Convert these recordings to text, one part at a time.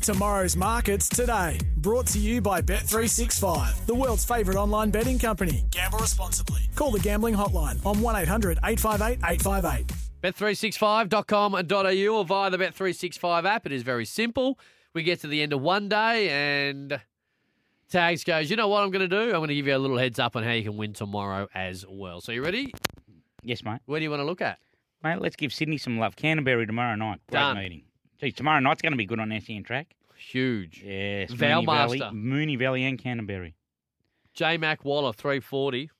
Tomorrow's markets today. Brought to you by Bet365, the world's favourite online betting company. Gamble responsibly. Call the gambling hotline on 1 800 858 858. Bet365.com.au or via the Bet365 app. It is very simple. We get to the end of one day and Tags goes, you know what I'm going to do? I'm going to give you a little heads up on how you can win tomorrow as well. So you ready? Yes, mate. Where do you want to look at? Mate, let's give Sydney some love. Canterbury tomorrow night. Great Done. meeting. Geez, tomorrow night's going to be good on SEN track. Huge. Yes. Moonee Valley, Moonee Valley and Canterbury. J Mac Waller, 340.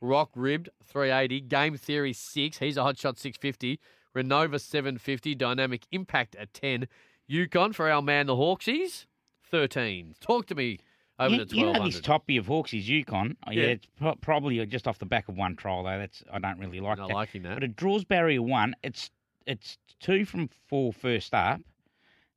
Rock Ribbed, 380. Game Theory, 6. He's a hot shot, 650. Renova, 750. Dynamic Impact at 10. Yukon for our man, the Hawksies, 13. Talk to me over you, to you know this toppy of Hawksies Yukon. Yeah, Yeah. it's pro- probably just off the back of one trial though. That's I don't really like Not that. liking that. But it draws barrier one. It's it's two from four first up,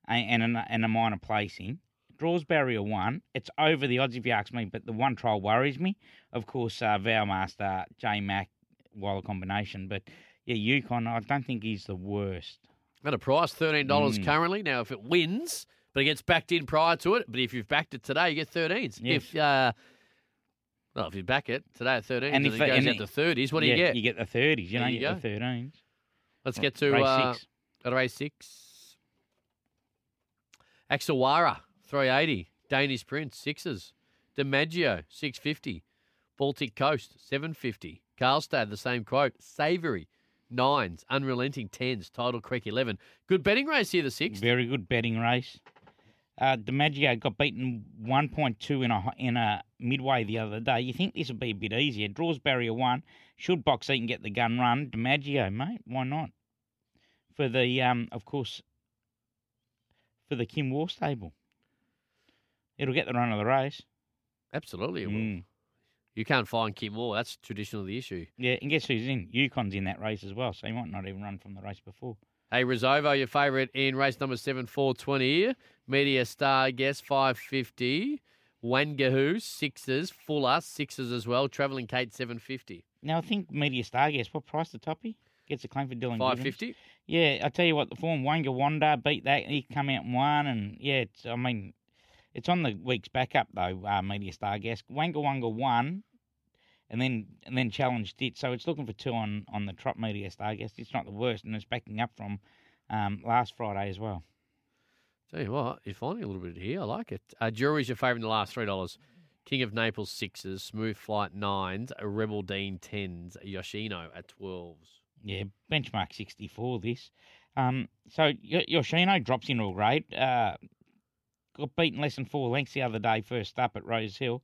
a- and a, and a minor placing. Draws barrier one. It's over the odds if you ask me, but the one trial worries me. Of course, uh, Vowmaster, J Mac, Waller combination, but yeah, Yukon. I don't think he's the worst. At a price, $13 Mm. currently. Now, if it wins, but it gets backed in prior to it, but if you've backed it today, you get 13s. Yes. If, uh, well, if you back it today at 13s and, And it if- goes and out to 30s, what do yeah, you get? You get the thirties. You know, There you you get the thirteens. Let's get to race uh, six. race six. Axawara, 380. Danish Prince, sixes. DiMaggio, 650. Baltic Coast, 750. Carlstad, the same quote. Savoury, nines. Unrelenting, tens. Tidal Creek, 11. Good betting race here, the sixth. Very good betting race. Uh, DiMaggio got beaten 1.2 in a in a midway the other day. You think this would be a bit easier? Draws barrier one. Should box eight and get the gun run. DiMaggio, mate, why not? For the um, of course, for the Kim Waugh stable, it'll get the run of the race. Absolutely, it will. Mm. You can't find Kim Moore. That's traditionally the issue. Yeah, and guess who's in? Yukon's in that race as well, so he might not even run from the race before. Hey, Rizovo, your favourite in race number seven, four twenty. Media Star five fifty. Wangahoo sixes, Fuller sixes as well. Travelling Kate seven fifty. Now I think Media Star guess what price the toppy gets a claim for Dylan. Five Gibbons. Yeah, I tell you what, the form Wanga Wanda beat that. He come out and won, and yeah, it's, I mean, it's on the week's backup though. Uh, Media Star guess Wanga Wanga won, and then and then challenged it. So it's looking for two on on the Trot Media Star guess. It's not the worst, and it's backing up from um, last Friday as well. Tell you what, you're finding a little bit here. I like it. Uh, Jury's your favourite in the last three dollars. King of Naples sixes, Smooth Flight nines, a Rebel Dean tens, Yoshino at twelves. Yeah, benchmark 64 this. Um, so Yoshino drops into a grade. Uh, got beaten less than four lengths the other day, first up at Rose Hill.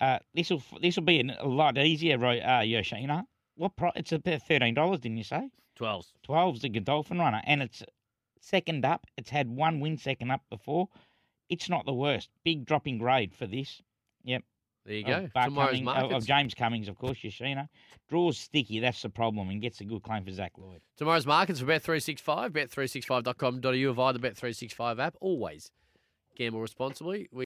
Uh, this will this will be a lot easier, Ro- uh, Yoshino. What pri- It's about thirteen dollars, didn't you say? Twelves. 12's the Godolphin runner, and it's second up. It's had one win second up before. It's not the worst. Big dropping grade for this. Yep. There you Of go. Bart Tomorrow's Cummings- of- markets. of James Cummings, of course, Yoshino. Draws sticky, that's the problem, and gets a good claim for Zach Lloyd. Tomorrow's markets for Bet365, bet365.com.au via the Bet365 app. Always gamble responsibly. We